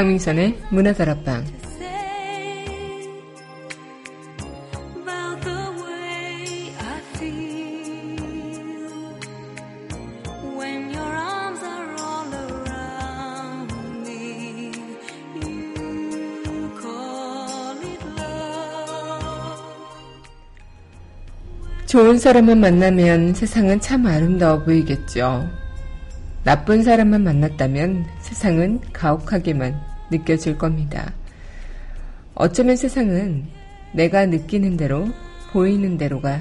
강민선의 문화다락방 좋은 사람만 만나면 세상은 참 아름다워 보이겠죠. 나쁜 사람만 만났다면 세상은 가혹하게만 느껴질 겁니다. 어쩌면 세상은 내가 느끼는 대로, 보이는 대로가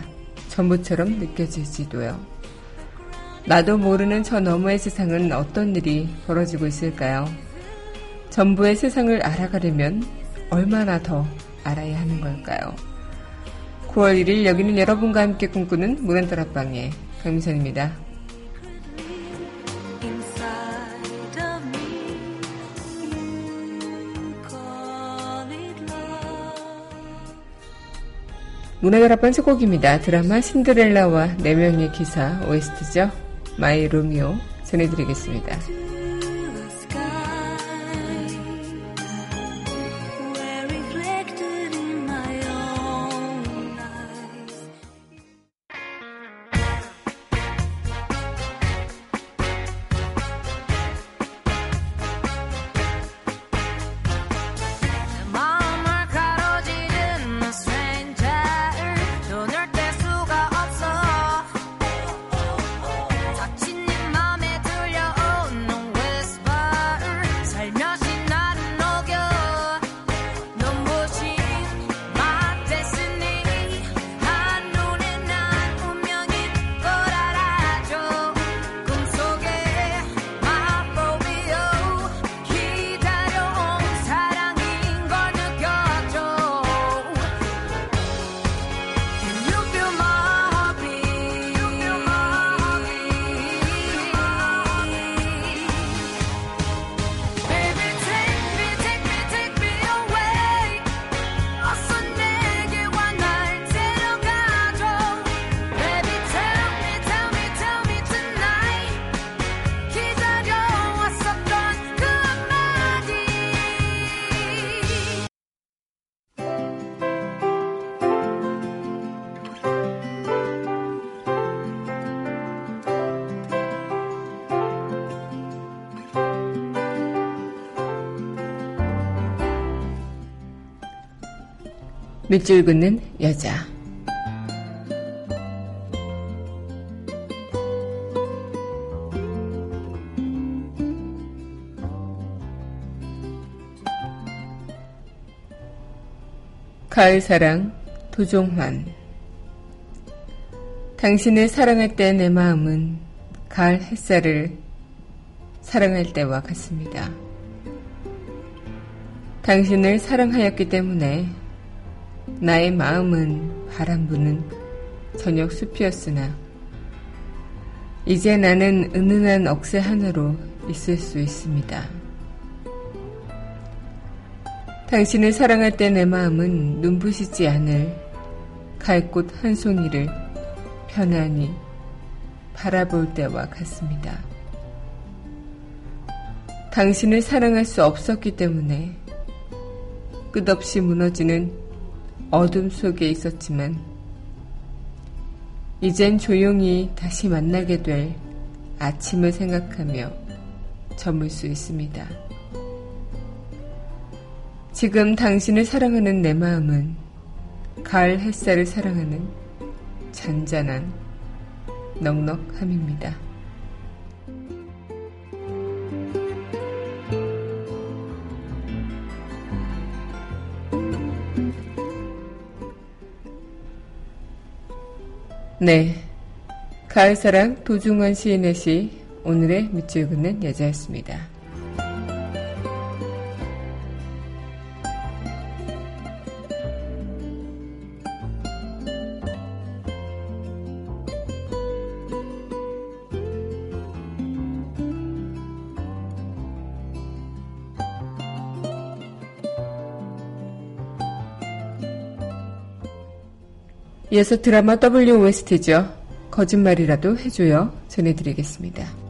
전부처럼 느껴질지도요. 나도 모르는 저 너머의 세상은 어떤 일이 벌어지고 있을까요? 전부의 세상을 알아가려면 얼마나 더 알아야 하는 걸까요? 9월 1일 여기는 여러분과 함께 꿈꾸는 문화다락방의 강민선입니다. 문화다락방 첫 곡입니다. 드라마 신데렐라와 4명의 기사 OST죠. My Romeo 전해드리겠습니다. 밑줄 긋는 여자. 가을 사랑 도종환 당신을 사랑할 때 내 마음은 가을 햇살을 사랑할 때와 같습니다. 당신을 사랑하였기 때문에 나의 마음은 바람 부는 저녁 숲이었으나 이제 나는 은은한 억새 하나로 있을 수 있습니다. 당신을 사랑할 때 내 마음은 눈부시지 않을 갈꽃 한 송이를 편안히 바라볼 때와 같습니다. 당신을 사랑할 수 없었기 때문에 끝없이 무너지는 어둠 속에 있었지만 이젠 조용히 다시 만나게 될 아침을 생각하며 저물 수 있습니다. 지금 당신을 사랑하는 내 마음은 가을 햇살을 사랑하는 잔잔한 넉넉함입니다. 네. 가을사랑 도중환 시인의 시 오늘의 밑줄 긋는 여자였습니다. 이어서 드라마 WOST죠. 거짓말이라도 해줘요. 전해드리겠습니다.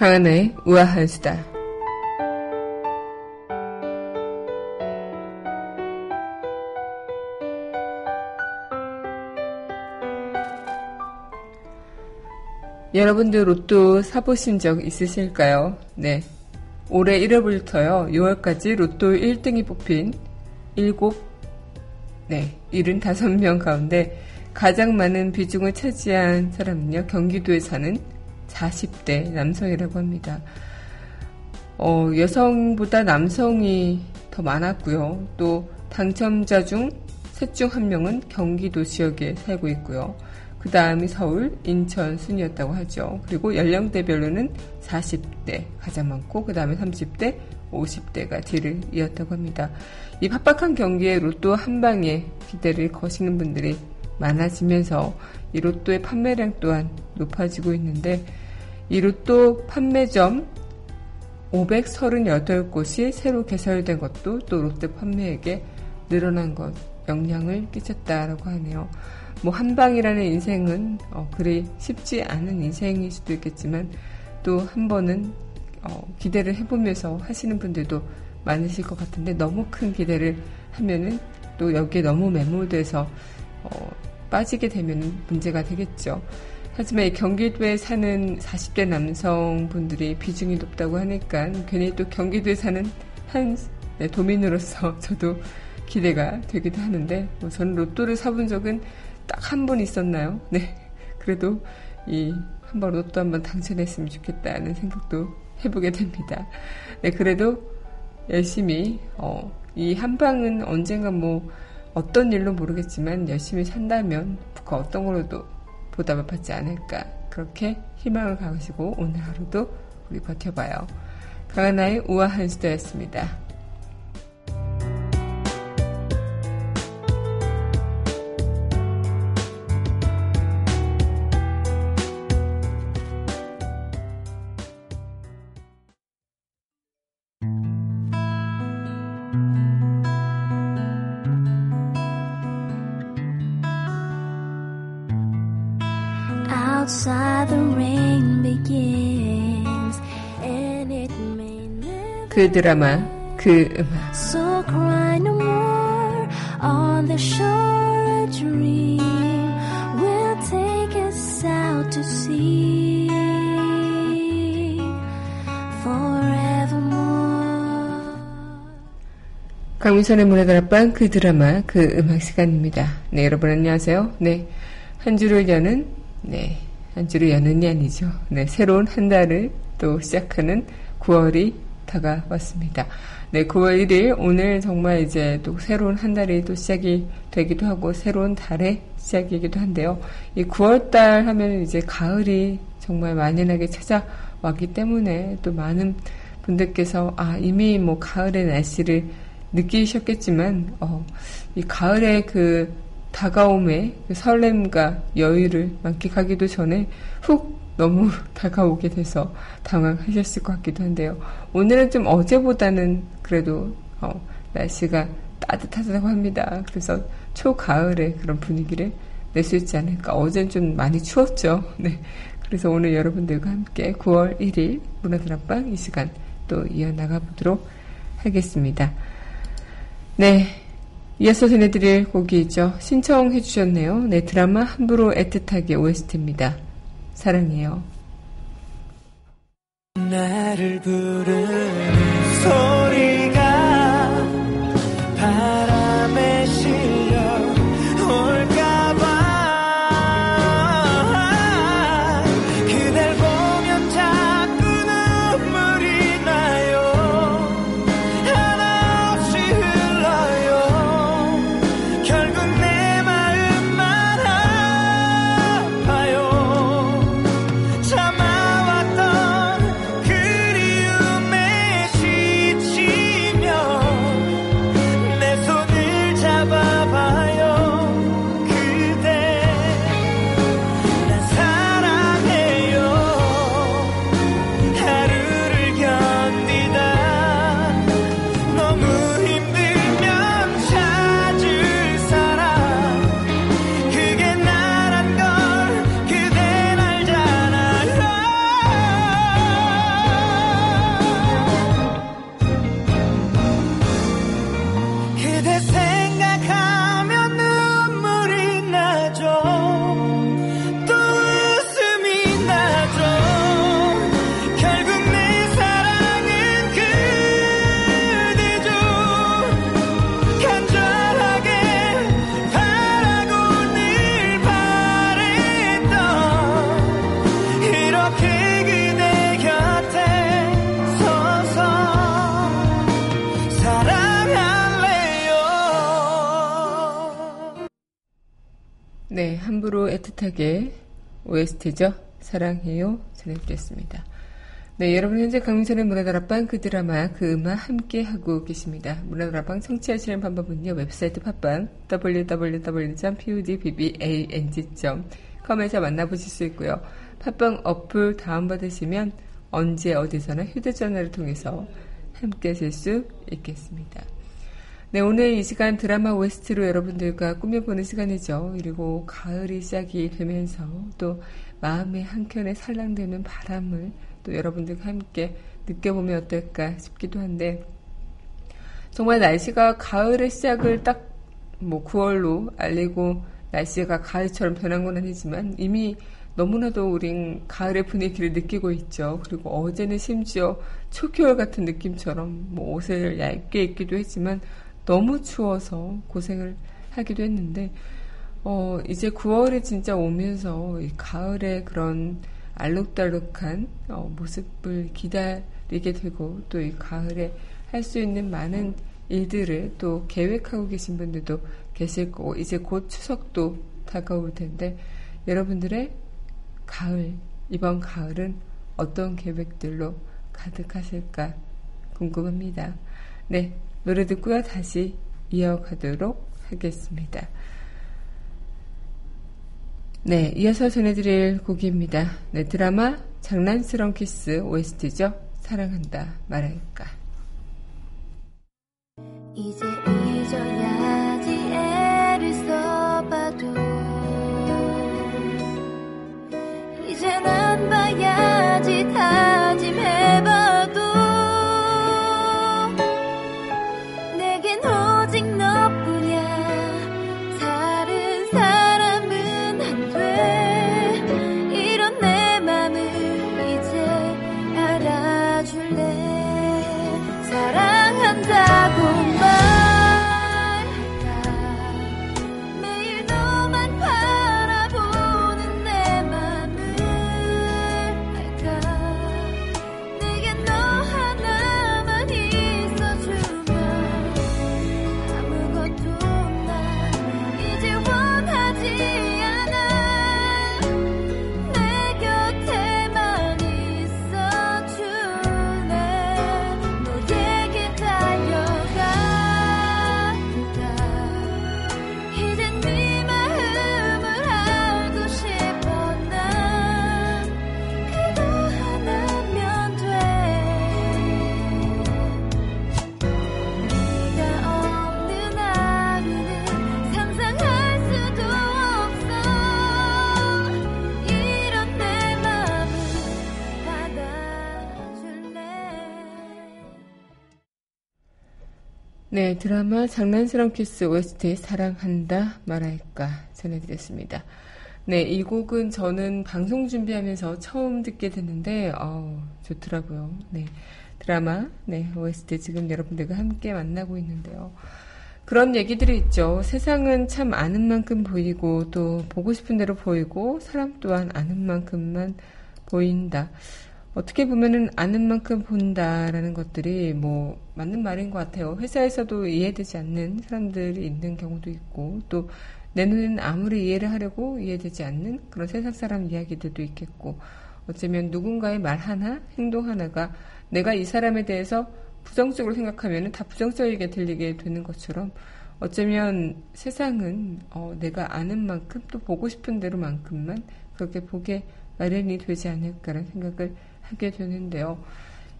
강하나의 우아한 수다. 여러분들 로또 사보신 적 있으실까요? 네. 올해 1월부터요, 6월까지 로또 1등이 뽑힌 7, 네, 75명 가운데 가장 많은 비중을 차지한 사람은요, 경기도에 사는 40대 남성이라고 합니다. 어, 여성보다 남성이 더 많았고요. 또 당첨자 중 셋 중 한 명은 경기도 지역에 살고 있고요. 그 다음이 서울, 인천 순이었다고 하죠. 그리고 연령대별로는 40대 가장 많고 그 다음에 30대, 50대가 뒤를 이었다고 합니다. 이 팍팍한 경기에 로또 한 방에 기대를 거시는 분들이 많아지면서 이 로또의 판매량 또한 높아지고 있는데 이 로또 판매점 538곳이 새로 개설된 것도 또 롯데 판매액에 늘어난 것 영향을 끼쳤다라고 하네요. 뭐 한방이라는 인생은 어, 그리 쉽지 않은 인생일 수도 있겠지만 또 한 번은 어, 기대를 해보면서 하시는 분들도 많으실 것 같은데 너무 큰 기대를 하면은 또 여기에 너무 매몰돼서 어, 빠지게 되면 문제가 되겠죠. 하지만 이 경기도에 사는 40대 남성분들이 비중이 높다고 하니까 괜히 또 경기도에 사는 한 네, 도민으로서 저도 기대가 되기도 하는데 뭐 저는 로또를 사본 적은 딱 한 번 있었나요? 네. 그래도 이 한번 로또 한번 당첨했으면 좋겠다는 생각도 해보게 됩니다. 네, 그래도 열심히 어, 이 한방은 언젠가 뭐 어떤 일로 모르겠지만 열심히 산다면 그 어떤 걸로도 보답을 받지 않을까 그렇게 희망을 가지고 오늘 하루도 우리 버텨봐요. 강하나의 우아한 수다였습니다. 그 드라마, 그 음악. So cry no more on the shore a dream will take us out to sea forevermore. 강민선의 문화다락방 그 드라마 그 음악 시간입니다. 네 여러분 안녕하세요. 네한 주를 여는 네한 주를 여는이 아니죠. 네 새로운 한 달을 또 시작하는 9월이 다가왔습니다. 네 9월 1일 오늘 정말 이제 또 새로운 한 달이 또 시작이 되기도 하고 새로운 달의 시작이기도 한데요. 이 9월 달 하면 이제 가을이 정말 만연하게 찾아왔기 때문에 또 많은 분들께서 아 이미 뭐 가을의 날씨를 느끼셨겠지만 어, 이 가을의 그 다가옴의 그 설렘과 여유를 만끽하기도 전에 훅 너무 다가오게 돼서 당황하셨을 것 같기도 한데요. 오늘은 좀 어제보다는 그래도 어, 날씨가 따뜻하다고 합니다. 그래서 초가을의 그런 분위기를 낼 수 있지 않을까. 어제는 좀 많이 추웠죠. 네. 그래서 오늘 여러분들과 함께 9월 1일 문화드랍방 이 시간 또 이어나가 보도록 하겠습니다. 네. 이어서 전해드릴 곡이죠. 신청해 주셨네요. 네, 드라마 함부로 애틋하게 OST입니다. 사랑해요. 나를 부르는 소리가 애틋하게 OST죠. 사랑해요. 전해드렸습니다. 네, 여러분 현재 강민선의 문화다락방 그 드라마 그 음악 함께 하고 계십니다. 문화다락방 청취하시는 방법은요. 웹사이트 팟빵 www.podbbang.com에서 만나보실 수 있고요. 팟빵 어플 다운받으시면 언제 어디서나 휴대전화를 통해서 함께 하실 수 있겠습니다. 네, 오늘 이 시간 드라마 OST로 여러분들과 꾸며보는 시간이죠. 그리고 가을이 시작이 되면서 또 마음의 한켠에 살랑되는 바람을 또 여러분들과 함께 느껴보면 어떨까 싶기도 한데 정말 날씨가 가을의 시작을 딱 뭐 9월로 알리고 날씨가 가을처럼 변한 건 아니지만 이미 너무나도 우린 가을의 분위기를 느끼고 있죠. 그리고 어제는 심지어 초겨울 같은 느낌처럼 뭐 옷을 얇게 입기도 했지만 너무 추워서 고생을 하기도 했는데 어 이제 9월이 진짜 오면서 가을의 그런 알록달록한 어, 모습을 기다리게 되고 또 이 가을에 할 수 있는 많은 일들을 또 계획하고 계신 분들도 계실 거고 이제 곧 추석도 다가올 텐데 여러분들의 가을 이번 가을은 어떤 계획들로 가득하실까 궁금합니다. 네, 노래 듣고요 다시 이어가도록 하겠습니다. 네, 이어서 전해드릴 곡입니다. 네, 드라마 장난스러운 키스 OST죠. 사랑한다 말할까. 네, 드라마 장난스러운 키스 OST 사랑한다 말할까 전해드렸습니다. 네, 이 곡은 저는 방송 준비하면서 처음 듣게 됐는데 어, 좋더라고요. 네, 드라마 네 OST 지금 여러분들과 함께 만나고 있는데요. 그런 얘기들이 있죠. 세상은 참 아는 만큼 보이고 또 보고 싶은 대로 보이고 사람 또한 아는 만큼만 보인다. 어떻게 보면은 아는 만큼 본다라는 것들이 뭐 맞는 말인 것 같아요. 회사에서도 이해되지 않는 사람들이 있는 경우도 있고 또 내 눈에는 아무리 이해를 하려고 이해되지 않는 그런 세상 사람 이야기들도 있겠고 어쩌면 누군가의 말 하나, 행동 하나가 내가 이 사람에 대해서 부정적으로 생각하면 다 부정적이게 들리게 되는 것처럼 어쩌면 세상은 어, 내가 아는 만큼 또 보고 싶은 대로만큼만 그렇게 보게 마련이 되지 않을까라는 생각을 하게 되는데요.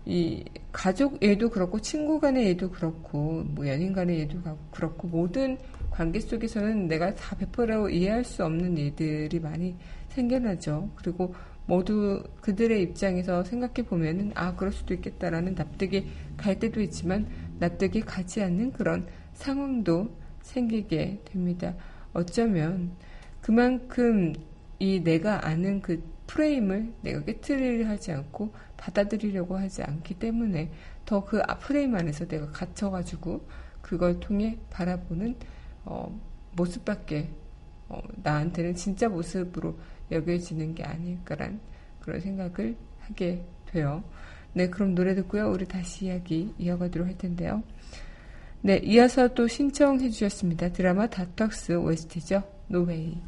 이 가족 애도 그렇고 친구 간의 애도 그렇고 뭐 연인 간의 애도 그렇고 모든 관계 속에서는 내가 다 100% 이해할 수 없는 일들이 많이 생겨나죠. 그리고 모두 그들의 입장에서 생각해 보면은 아 그럴 수도 있겠다라는 납득이 갈 때도 있지만 납득이 가지 않는 그런 상황도 생기게 됩니다. 어쩌면 그만큼 이 내가 아는 그 프레임을 내가 깨트리려 하지 않고 받아들이려고 하지 않기 때문에 더 그 프레임 안에서 내가 갇혀가지고 그걸 통해 바라보는 어, 모습밖에 어, 나한테는 진짜 모습으로 여겨지는 게 아닐까란 그런 생각을 하게 돼요. 네, 그럼 노래 듣고요. 우리 다시 이야기 이어가도록 할 텐데요. 네, 이어서 또 신청해 주셨습니다. 드라마 다턱스 OST죠. 노웨이.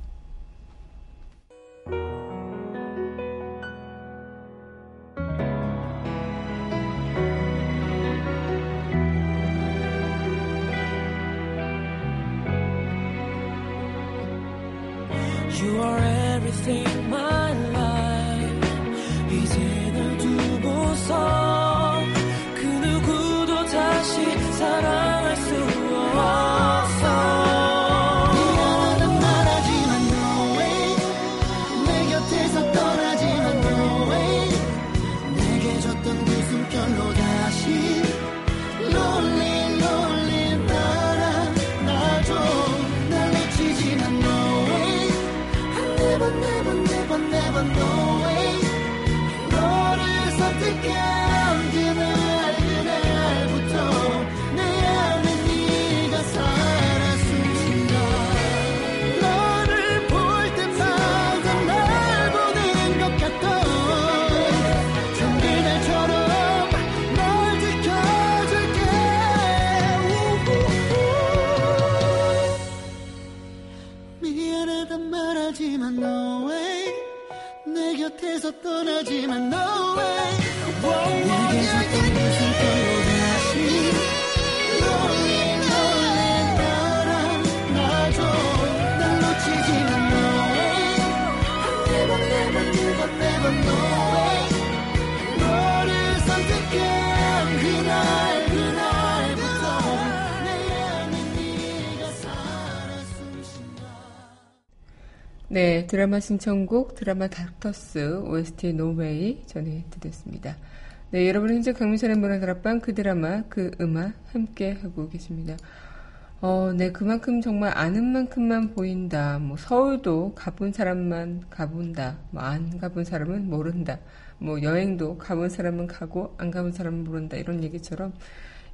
네, 드라마 신청곡 드라마 닥터스 OST 노웨이 전해드렸습니다. 네, 여러분 현재 강민선의 문화다락방 그 드라마 그 음악 함께 하고 계십니다. 어, 네, 그만큼 정말 아는 만큼만 보인다. 뭐 서울도 가본 사람만 가본다. 뭐 안 가본 사람은 모른다. 뭐 여행도 가본 사람은 가고 안 가본 사람은 모른다. 이런 얘기처럼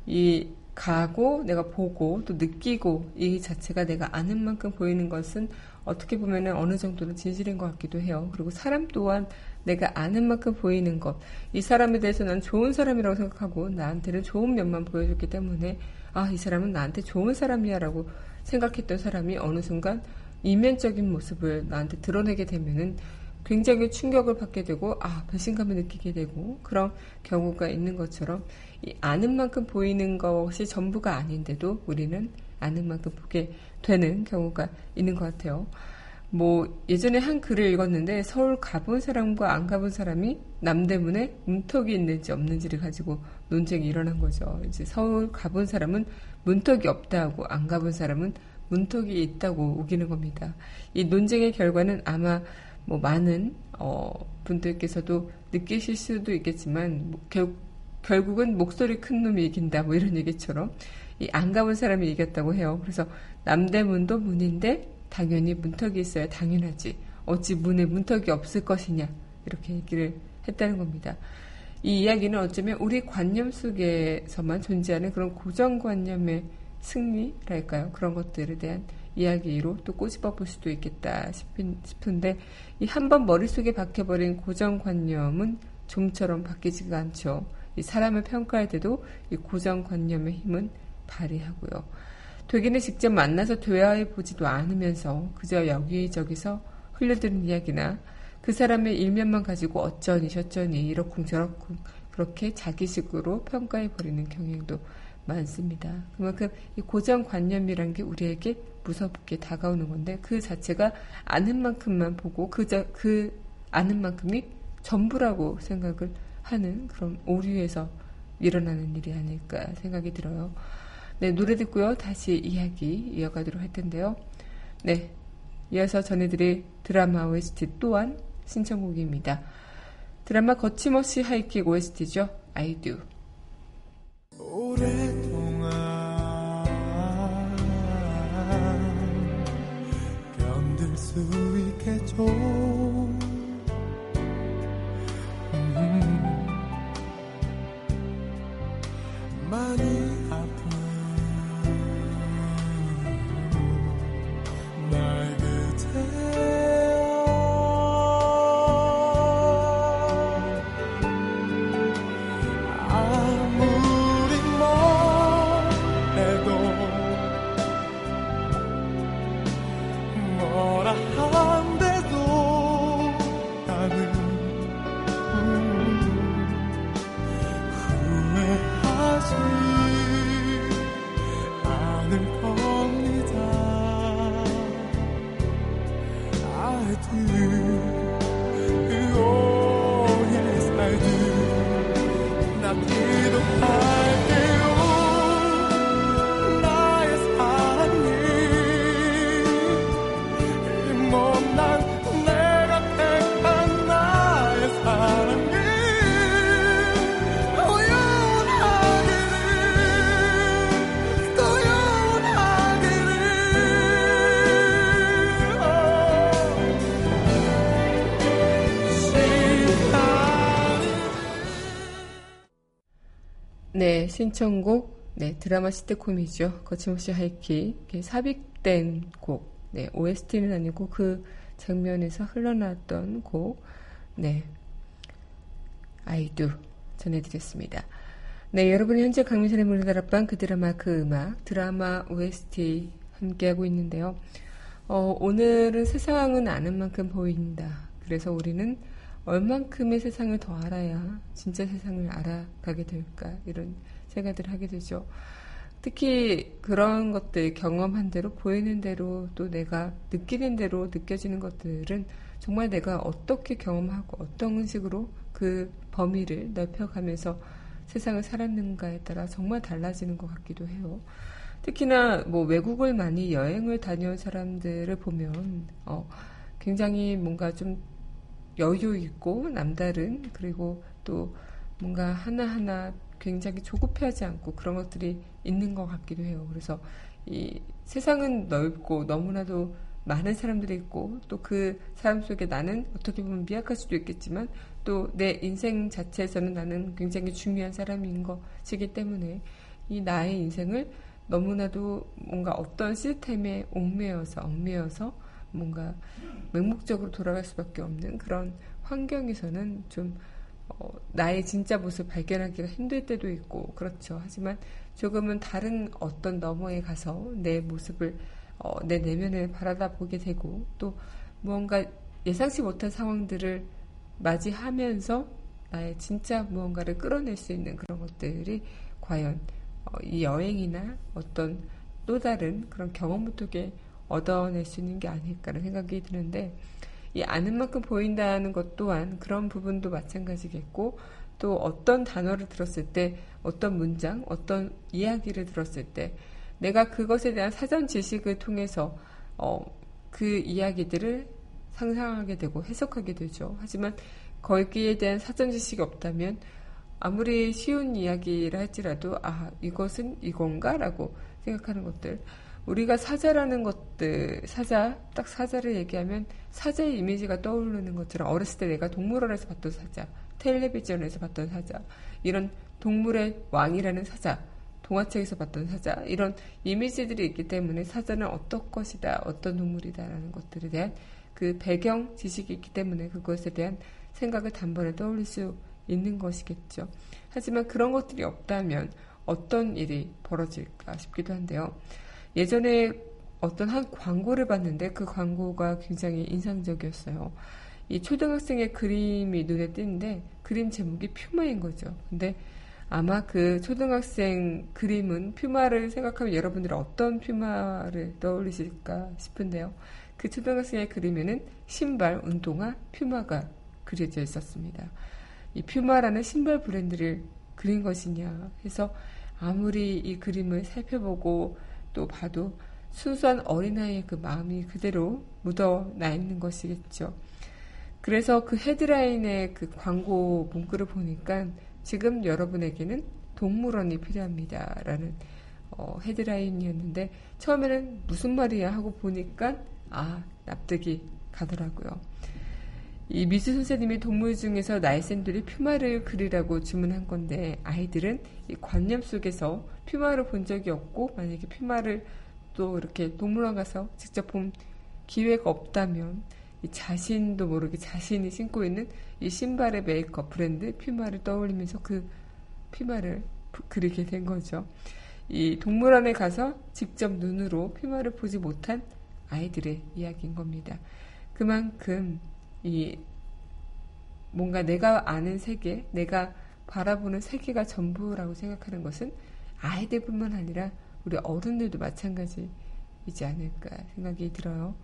이 가고 내가 보고 또 느끼고 이 자체가 내가 아는 만큼 보이는 것은 어떻게 보면은 어느 정도는 진실인 것 같기도 해요. 그리고 사람 또한 내가 아는 만큼 보이는 것. 이 사람에 대해서 난 좋은 사람이라고 생각하고 나한테는 좋은 면만 보여줬기 때문에 아, 이 사람은 나한테 좋은 사람이야 라고 생각했던 사람이 어느 순간 이면적인 모습을 나한테 드러내게 되면은 굉장히 충격을 받게 되고 아 배신감을 느끼게 되고 그런 경우가 있는 것처럼 이 아는 만큼 보이는 것이 전부가 아닌데도 우리는 아는 만큼 보게 되는 경우가 있는 것 같아요. 뭐 예전에 한 글을 읽었는데 서울 가본 사람과 안 가본 사람이 남대문에 문턱이 있는지 없는지를 가지고 논쟁이 일어난 거죠. 이제 서울 가본 사람은 문턱이 없다고 안 가본 사람은 문턱이 있다고 우기는 겁니다. 이 논쟁의 결과는 아마 뭐 많은 어, 분들께서도 느끼실 수도 있겠지만 뭐 결, 결국은 목소리 큰 놈이 이긴다 뭐 이런 얘기처럼 이 안 가본 사람이 이겼다고 해요. 그래서 남대문도 문인데 당연히 문턱이 있어야 당연하지. 어찌 문에 문턱이 없을 것이냐 이렇게 얘기를 했다는 겁니다. 이 이야기는 어쩌면 우리 관념 속에서만 존재하는 그런 고정관념의 승리랄까요? 그런 것들에 대한 이야기로 또 꼬집어 볼 수도 있겠다 싶은, 싶은데 이 한 번 머릿속에 박혀버린 고정관념은 좀처럼 바뀌지가 않죠. 이 사람을 평가할 때도 이 고정관념의 힘은 발휘하고요. 되기는 직접 만나서 대화해 보지도 않으면서 그저 여기저기서 흘려드는 이야기나 그 사람의 일면만 가지고 어쩌니 저쩌니 이러쿵저러쿵 그렇게 자기식으로 평가해 버리는 경향도 많습니다. 그만큼 이 고정관념이란 게 우리에게 무섭게 다가오는 건데 그 자체가 아는 만큼만 보고 그저 그 아는 만큼이 전부라고 생각을 하는 그런 오류에서 일어나는 일이 아닐까 생각이 들어요. 네, 노래 듣고요. 다시 이야기 이어가도록 할 텐데요. 네, 이어서 전해드릴 드라마 OST 또한 신청곡입니다. 드라마 거침없이 하이킥 OST죠. I do. 음, 많이 네, 신청곡, 네, 드라마 시트콤이죠. 거침없이. 이게 삽입된 곡. 네, OST는 아니고 그 장면에서 흘러나왔던 곡. 네, 아이두 전해드렸습니다. 네, 여러분이 현재 강민선의 문화다락방 그 드라마 그 음악, 드라마 OST 함께하고 있는데요. 어, 오늘은 세상은 아는 만큼 보인다. 그래서 우리는 얼만큼의 세상을 더 알아야 진짜 세상을 알아가게 될까 이런 생각들을 하게 되죠. 특히 그런 것들 경험한 대로 보이는 대로 또 내가 느끼는 대로 느껴지는 것들은 정말 내가 어떻게 경험하고 어떤 식으로 그 범위를 넓혀가면서 세상을 살았는가에 따라 정말 달라지는 것 같기도 해요. 특히나 뭐 외국을 많이 여행을 다녀온 사람들을 보면 어, 굉장히 뭔가 좀 여유 있고 남다른 그리고 또 뭔가 하나하나 굉장히 조급해하지 않고 그런 것들이 있는 것 같기도 해요. 그래서 이 세상은 넓고 너무나도 많은 사람들이 있고 또 그 사람 속에 나는 어떻게 보면 미약할 수도 있겠지만 또 내 인생 자체에서는 나는 굉장히 중요한 사람인 것이기 때문에 이 나의 인생을 너무나도 뭔가 어떤 시스템에 옥매어서 얽매여서 뭔가 맹목적으로 돌아갈 수밖에 없는 그런 환경에서는 좀 어, 나의 진짜 모습 발견하기가 힘들 때도 있고 그렇죠. 하지만 조금은 다른 어떤 너머에 가서 내 모습을 어, 내 내면을 바라다 보게 되고 또 무언가 예상치 못한 상황들을 맞이하면서 나의 진짜 무언가를 끌어낼 수 있는 그런 것들이 과연 어, 이 여행이나 어떤 또 다른 그런 경험을 통해 얻어낼 수 있는 게 아닐까라는 생각이 드는데 이 아는 만큼 보인다는 것 또한 그런 부분도 마찬가지겠고 또 어떤 단어를 들었을 때 어떤 문장 어떤 이야기를 들었을 때 내가 그것에 대한 사전 지식을 통해서 어, 그 이야기들을 상상하게 되고 해석하게 되죠. 하지만 거기에 대한 사전 지식이 없다면 아무리 쉬운 이야기를 할지라도 아 이것은 이건가라고 생각하는 것들 우리가 사자라는 것들, 사자, 딱 사자를 얘기하면 사자의 이미지가 떠오르는 것처럼 어렸을 때 내가 동물원에서 봤던 사자, 텔레비전에서 봤던 사자, 이런 동물의 왕이라는 사자, 동화책에서 봤던 사자, 이런 이미지들이 있기 때문에 사자는 어떤 것이다, 어떤 동물이다라는 것들에 대한 그 배경 지식이 있기 때문에 그것에 대한 생각을 단번에 떠올릴 수 있는 것이겠죠. 하지만 그런 것들이 없다면 어떤 일이 벌어질까 싶기도 한데요. 예전에 어떤 한 광고를 봤는데 그 광고가 굉장히 인상적이었어요. 이 초등학생의 그림이 눈에 띄는데 그림 제목이 퓨마인 거죠. 근데 아마 그 초등학생 그림은 퓨마를 생각하면 여러분들이 어떤 퓨마를 떠올리실까 싶은데요. 그 초등학생의 그림에는 신발, 운동화, 퓨마가 그려져 있었습니다. 이 퓨마라는 신발 브랜드를 그린 것이냐 해서 아무리 이 그림을 살펴보고 또 봐도 순수한 어린아이의 그 마음이 그대로 묻어나 있는 것이겠죠. 그래서 그 헤드라인의 그 광고 문구를 보니까 지금 여러분에게는 동물원이 필요합니다. 라는 어, 헤드라인이었는데 처음에는 무슨 말이야 하고 보니까 아, 납득이 가더라고요. 이 미수 선생님이 동물 중에서 날쌘돌이 퓨마를 그리라고 주문한 건데 아이들은 이 관념 속에서 퓨마를 본 적이 없고 만약에 퓨마를 또 이렇게 동물원 가서 직접 본 기회가 없다면 자신도 모르게 자신이 신고 있는 이 신발의 메이크업 브랜드 퓨마를 떠올리면서 그 퓨마를 그리게 된 거죠. 이 동물원에 가서 직접 눈으로 퓨마를 보지 못한 아이들의 이야기인 겁니다. 그만큼 이 뭔가 내가 아는 세계, 내가 바라보는 세계가 전부라고 생각하는 것은 아이들뿐만 아니라 우리 어른들도 마찬가지이지 않을까 생각이 들어요.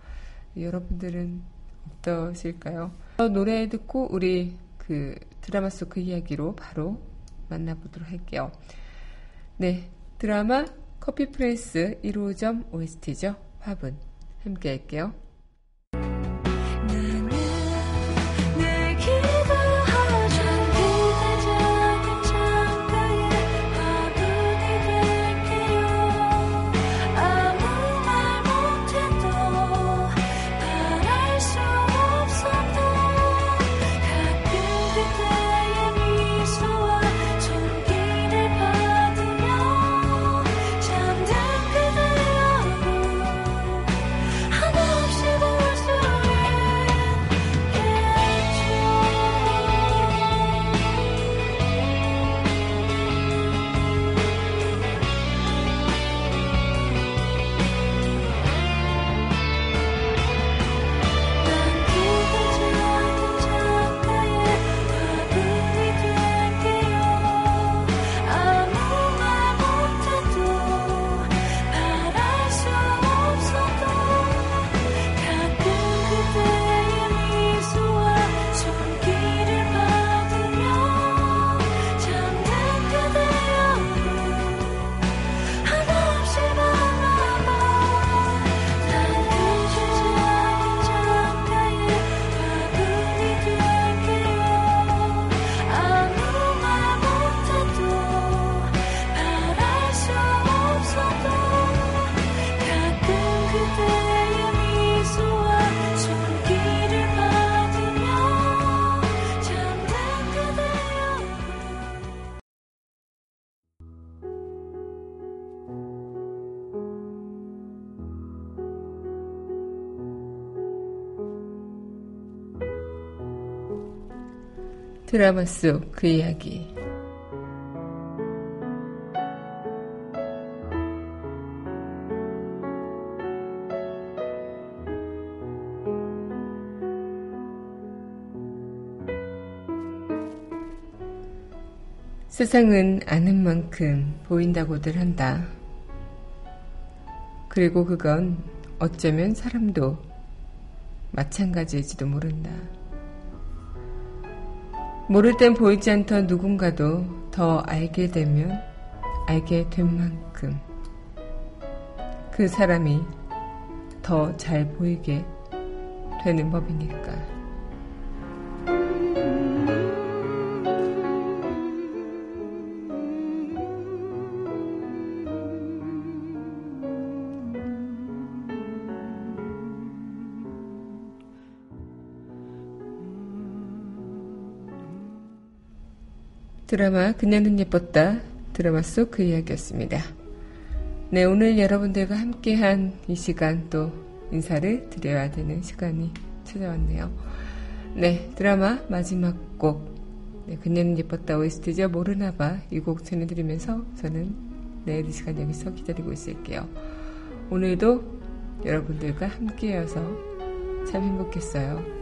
여러분들은 어떠실까요? 노래 듣고 우리 그 드라마 속 그 이야기로 바로 만나보도록 할게요. 네, 드라마 커피 프레스 1호점 OST죠. 화분 함께 할게요. 드라마 속 그 이야기. 세상은 아는 만큼 보인다고들 한다. 그리고 그건 어쩌면 사람도 마찬가지일지도 모른다. 모를 땐 보이지 않던 누군가도 더 알게 되면 알게 된 만큼 그 사람이 더 잘 보이게 되는 법이니까. 드라마 그녀는 예뻤다 드라마 속 그 이야기였습니다. 네, 오늘 여러분들과 함께한 이 시간 또 인사를 드려야 되는 시간이 찾아왔네요. 네, 드라마 마지막 곡 네, 그녀는 예뻤다 OST죠. 모르나봐 이 곡 전해드리면서 저는 내일 이 시간 여기서 기다리고 있을게요. 오늘도 여러분들과 함께여서 참 행복했어요.